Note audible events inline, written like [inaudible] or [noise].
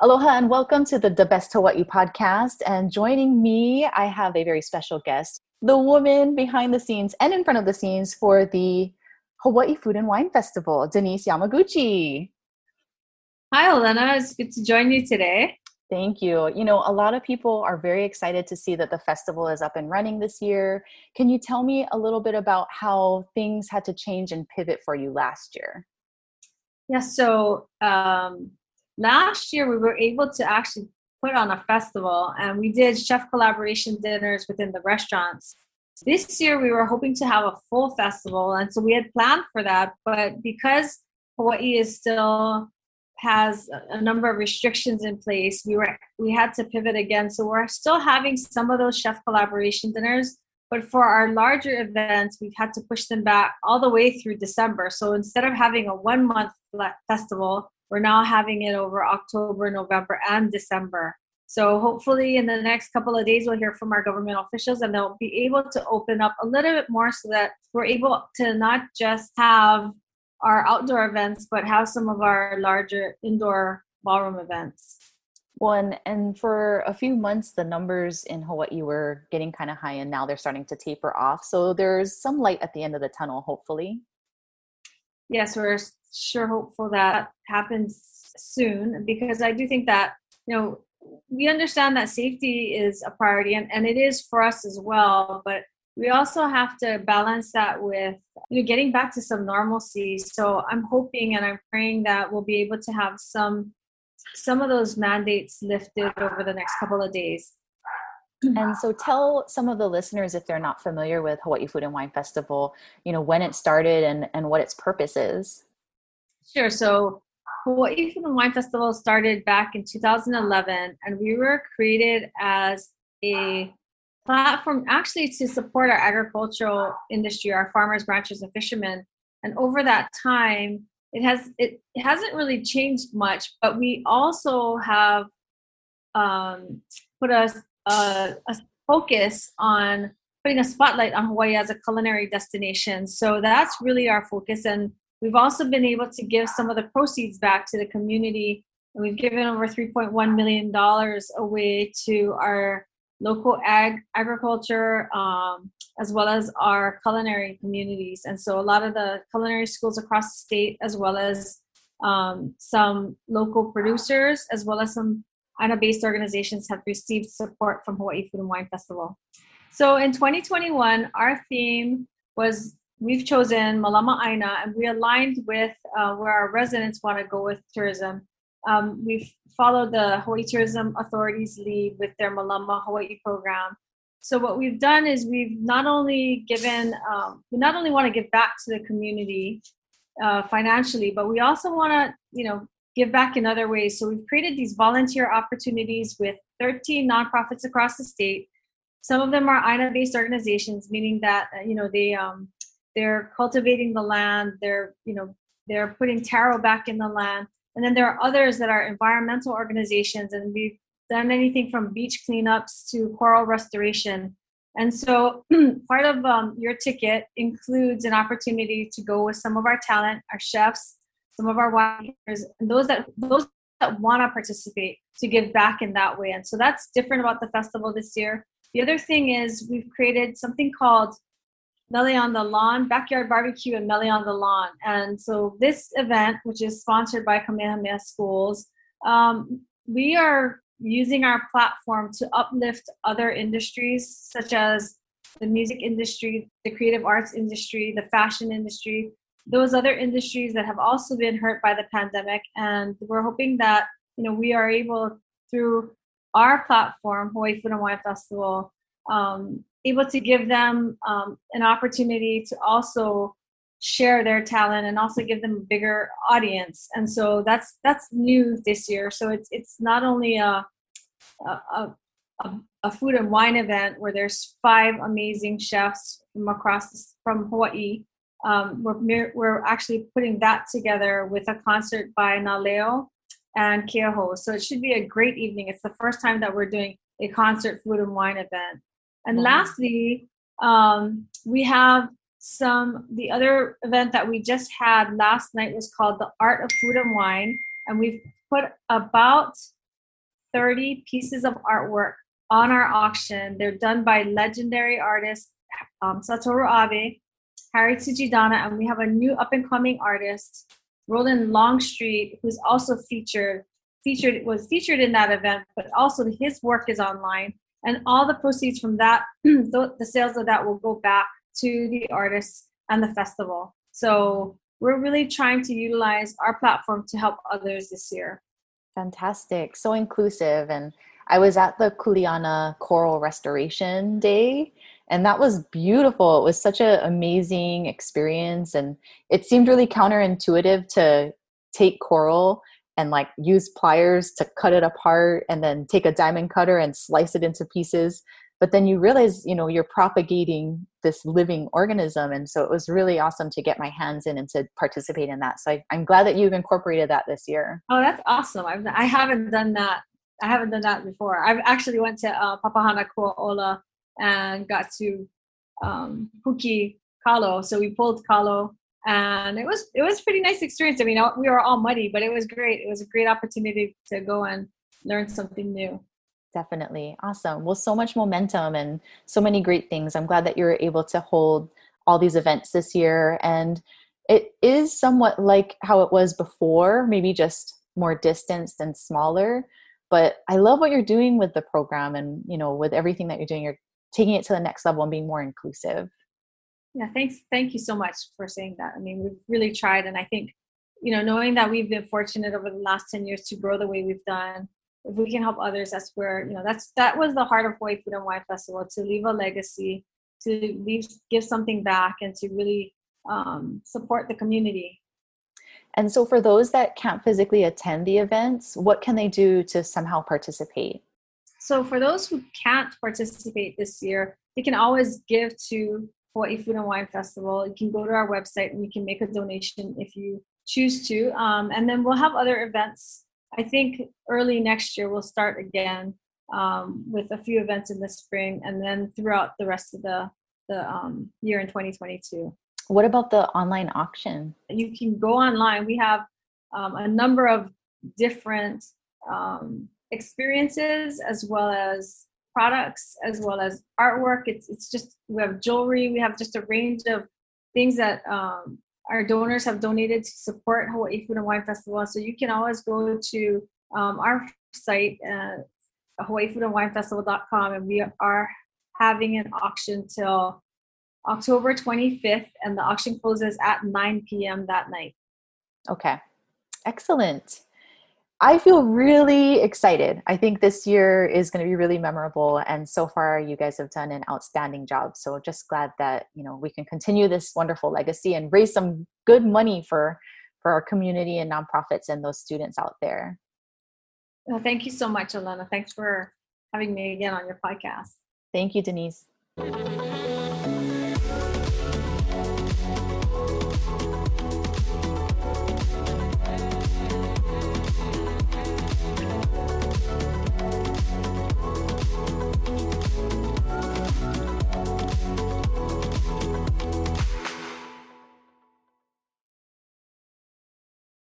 Aloha and welcome to the The Best Hawaii podcast. And joining me, I have a very special guest, the woman behind the scenes and in front of the scenes for the Hawaii Food and Wine Festival, Denise Yamaguchi. Hi, Elena. It's good to join you today. Thank you. You know, a lot of people are very excited to see that the festival is up and running this year. Can you tell me a little bit about how things had to change and pivot for you last year? Yeah, so um, last year we were able to actually put on a festival and we did chef collaboration dinners within the restaurants. This year we were hoping to have a full festival and so we had planned for that, but because Hawaii is still has a number of restrictions in place, we were we had to pivot again. So we're still having some of those chef collaboration dinners, but for our larger events, we've had to push them back all the way through December. So instead of having a one month festival, we're now having it over October, November, and December. So hopefully in the next couple of days, we'll hear from our government officials and they'll be able to open up a little bit more so that we're able to not just have our outdoor events, but have some of our larger indoor ballroom events. Well, and, and for a few months, the numbers in Hawaii were getting kind of high, and now they're starting to taper off. So there's some light at the end of the tunnel, hopefully. Yes, we're sure hopeful that happens soon because I do think that, you know, we understand that safety is a priority and, and it is for us as well, but we also have to balance that with you know getting back to some normalcy. So I'm hoping and I'm praying that we'll be able to have some some of those mandates lifted over the next couple of days. And so tell some of the listeners if they're not familiar with Hawaii Food and Wine Festival, you know, when it started and, and what its purpose is. Sure. So Hawaii Food and Wine Festival started back in 2011, and we were created as a platform actually to support our agricultural industry, our farmers, ranchers, and fishermen. And over that time, it has it, hasn't really changed much, but we also have um, put a, a, a focus on putting a spotlight on Hawaii as a culinary destination. So that's really our focus, and We've also been able to give some of the proceeds back to the community. And we've given over $3.1 million away to our local ag agriculture um, as well as our culinary communities. And so a lot of the culinary schools across the state, as well as um, some local producers, as well as some AINA-based organizations have received support from Hawaii Food and Wine Festival. So in 2021, our theme was we've chosen Malama Aina and we aligned with uh, where our residents want to go with tourism. Um, we've followed the Hawaii Tourism Authority's lead with their Malama Hawaii program. So what we've done is we've not only given, um, we not only want to give back to the community uh, financially, but we also want to, you know, give back in other ways. So we've created these volunteer opportunities with 13 nonprofits across the state. Some of them are AINA-based organizations, meaning that you know they um, they're cultivating the land they're you know they're putting taro back in the land. And then there are others that are environmental organizations and we've done anything from beach cleanups to coral restoration. And so [clears throat] part of um, your ticket includes an opportunity to go with some of our talent our chefs some of our winemakers and those that those that want to participate to give back in that way. And so that's different about the festival this year. The other thing is we've created something called Mele on the Lawn, Backyard Barbecue and Mele on the Lawn. And so this event, which is sponsored by Kamehameha Schools, um, we are using our platform to uplift other industries such as the music industry, the creative arts industry, the fashion industry, those other industries that have also been hurt by the pandemic. And we're hoping that you know we are able through our platform, Hawaii Food and Wine Festival, um, able to give them um, an opportunity to also share their talent and also give them a bigger audience. And so that's that's new this year. So it's it's not only a a, a, a food and wine event where there's five amazing chefs from across from hawaii. Um, we're, we're actually putting that together with a concert by Na Leo and Keauhou so it should be a great evening. It's the first time that we're doing a concert food and wine event and lastly, um, we have some, the other event that we just had last night was called the Art of Food and Wine. And we've put about 30 pieces of artwork on our auction. They're done by legendary artists um, Satoru Abe, Harry Tsuchidana, and we have a new up and coming artist, Roland Longstreet, who's also featured featured was featured in that event, but also his work is online, and all the proceeds from that, [clears throat] the sales of that will go back to the artists and the festival. So we're really trying to utilize our platform to help others this year. Fantastic, so inclusive, and I was at the Kuleana Coral Restoration Day, and that was beautiful. It was such an amazing experience, and it seemed really counterintuitive to take coral and like use pliers to cut it apart and then take a diamond cutter and slice it into pieces. But then you realize you know you're propagating this living organism and so it was really awesome to get my hands in and to participate in that. So I, am glad that you've incorporated that this year. Oh that's awesome. I've, i haven't done that. I haven't done that before. I've actually went to uh, papahana kuaola and got to um, huki kalo so we pulled kalo and it was it was pretty nice experience. I mean we were all muddy but it was great. It was a great opportunity to go and learn something new. Definitely. Awesome. Well so much momentum and so many great things. I'm glad that you were able to hold all these events this year. And it is somewhat like how it was before maybe just more distanced and smaller. But i love what you're doing with the program and you know with everything that you're doing. You're taking it to the next level and being more inclusive yeah thanks thank you so much for saying that. I mean we've really tried and i think you know knowing that we've been fortunate over the last 10 years to grow the way we've done if we can help others that's where you know that's that was the heart of hawaii food and wine festival to leave a legacy to leave give something back and to really um, support the community. And so for those that can't physically attend the events what can they do to somehow participate? So for those who can't participate this year they can always give to Hawaii Food and Wine Festival. You can go to our website and you can make a donation if you choose to. Um, and then we'll have other events. I think early next year we'll start again um, with a few events in the spring and then throughout the rest of the, the um, year in 2022. What about the online auction? You can go online. We have um, a number of different um, experiences as well as products as well as artwork. It's it's just we have jewelry. We have just a range of things that um, our donors have donated to support Hawaii Food and Wine Festival. So you can always go to um, our site, uh, HawaiiFoodAndWineFestival.com, and we are having an auction till October 25th, and the auction closes at 9 p.m. that night. Okay, excellent. I feel really excited. I think this year is going to be really memorable and so far you guys have done an outstanding job. So just glad that, you know, we can continue this wonderful legacy and raise some good money for for our community and nonprofits and those students out there. Well, thank you so much, Elena. Thanks for having me again on your podcast. Thank you, Denise.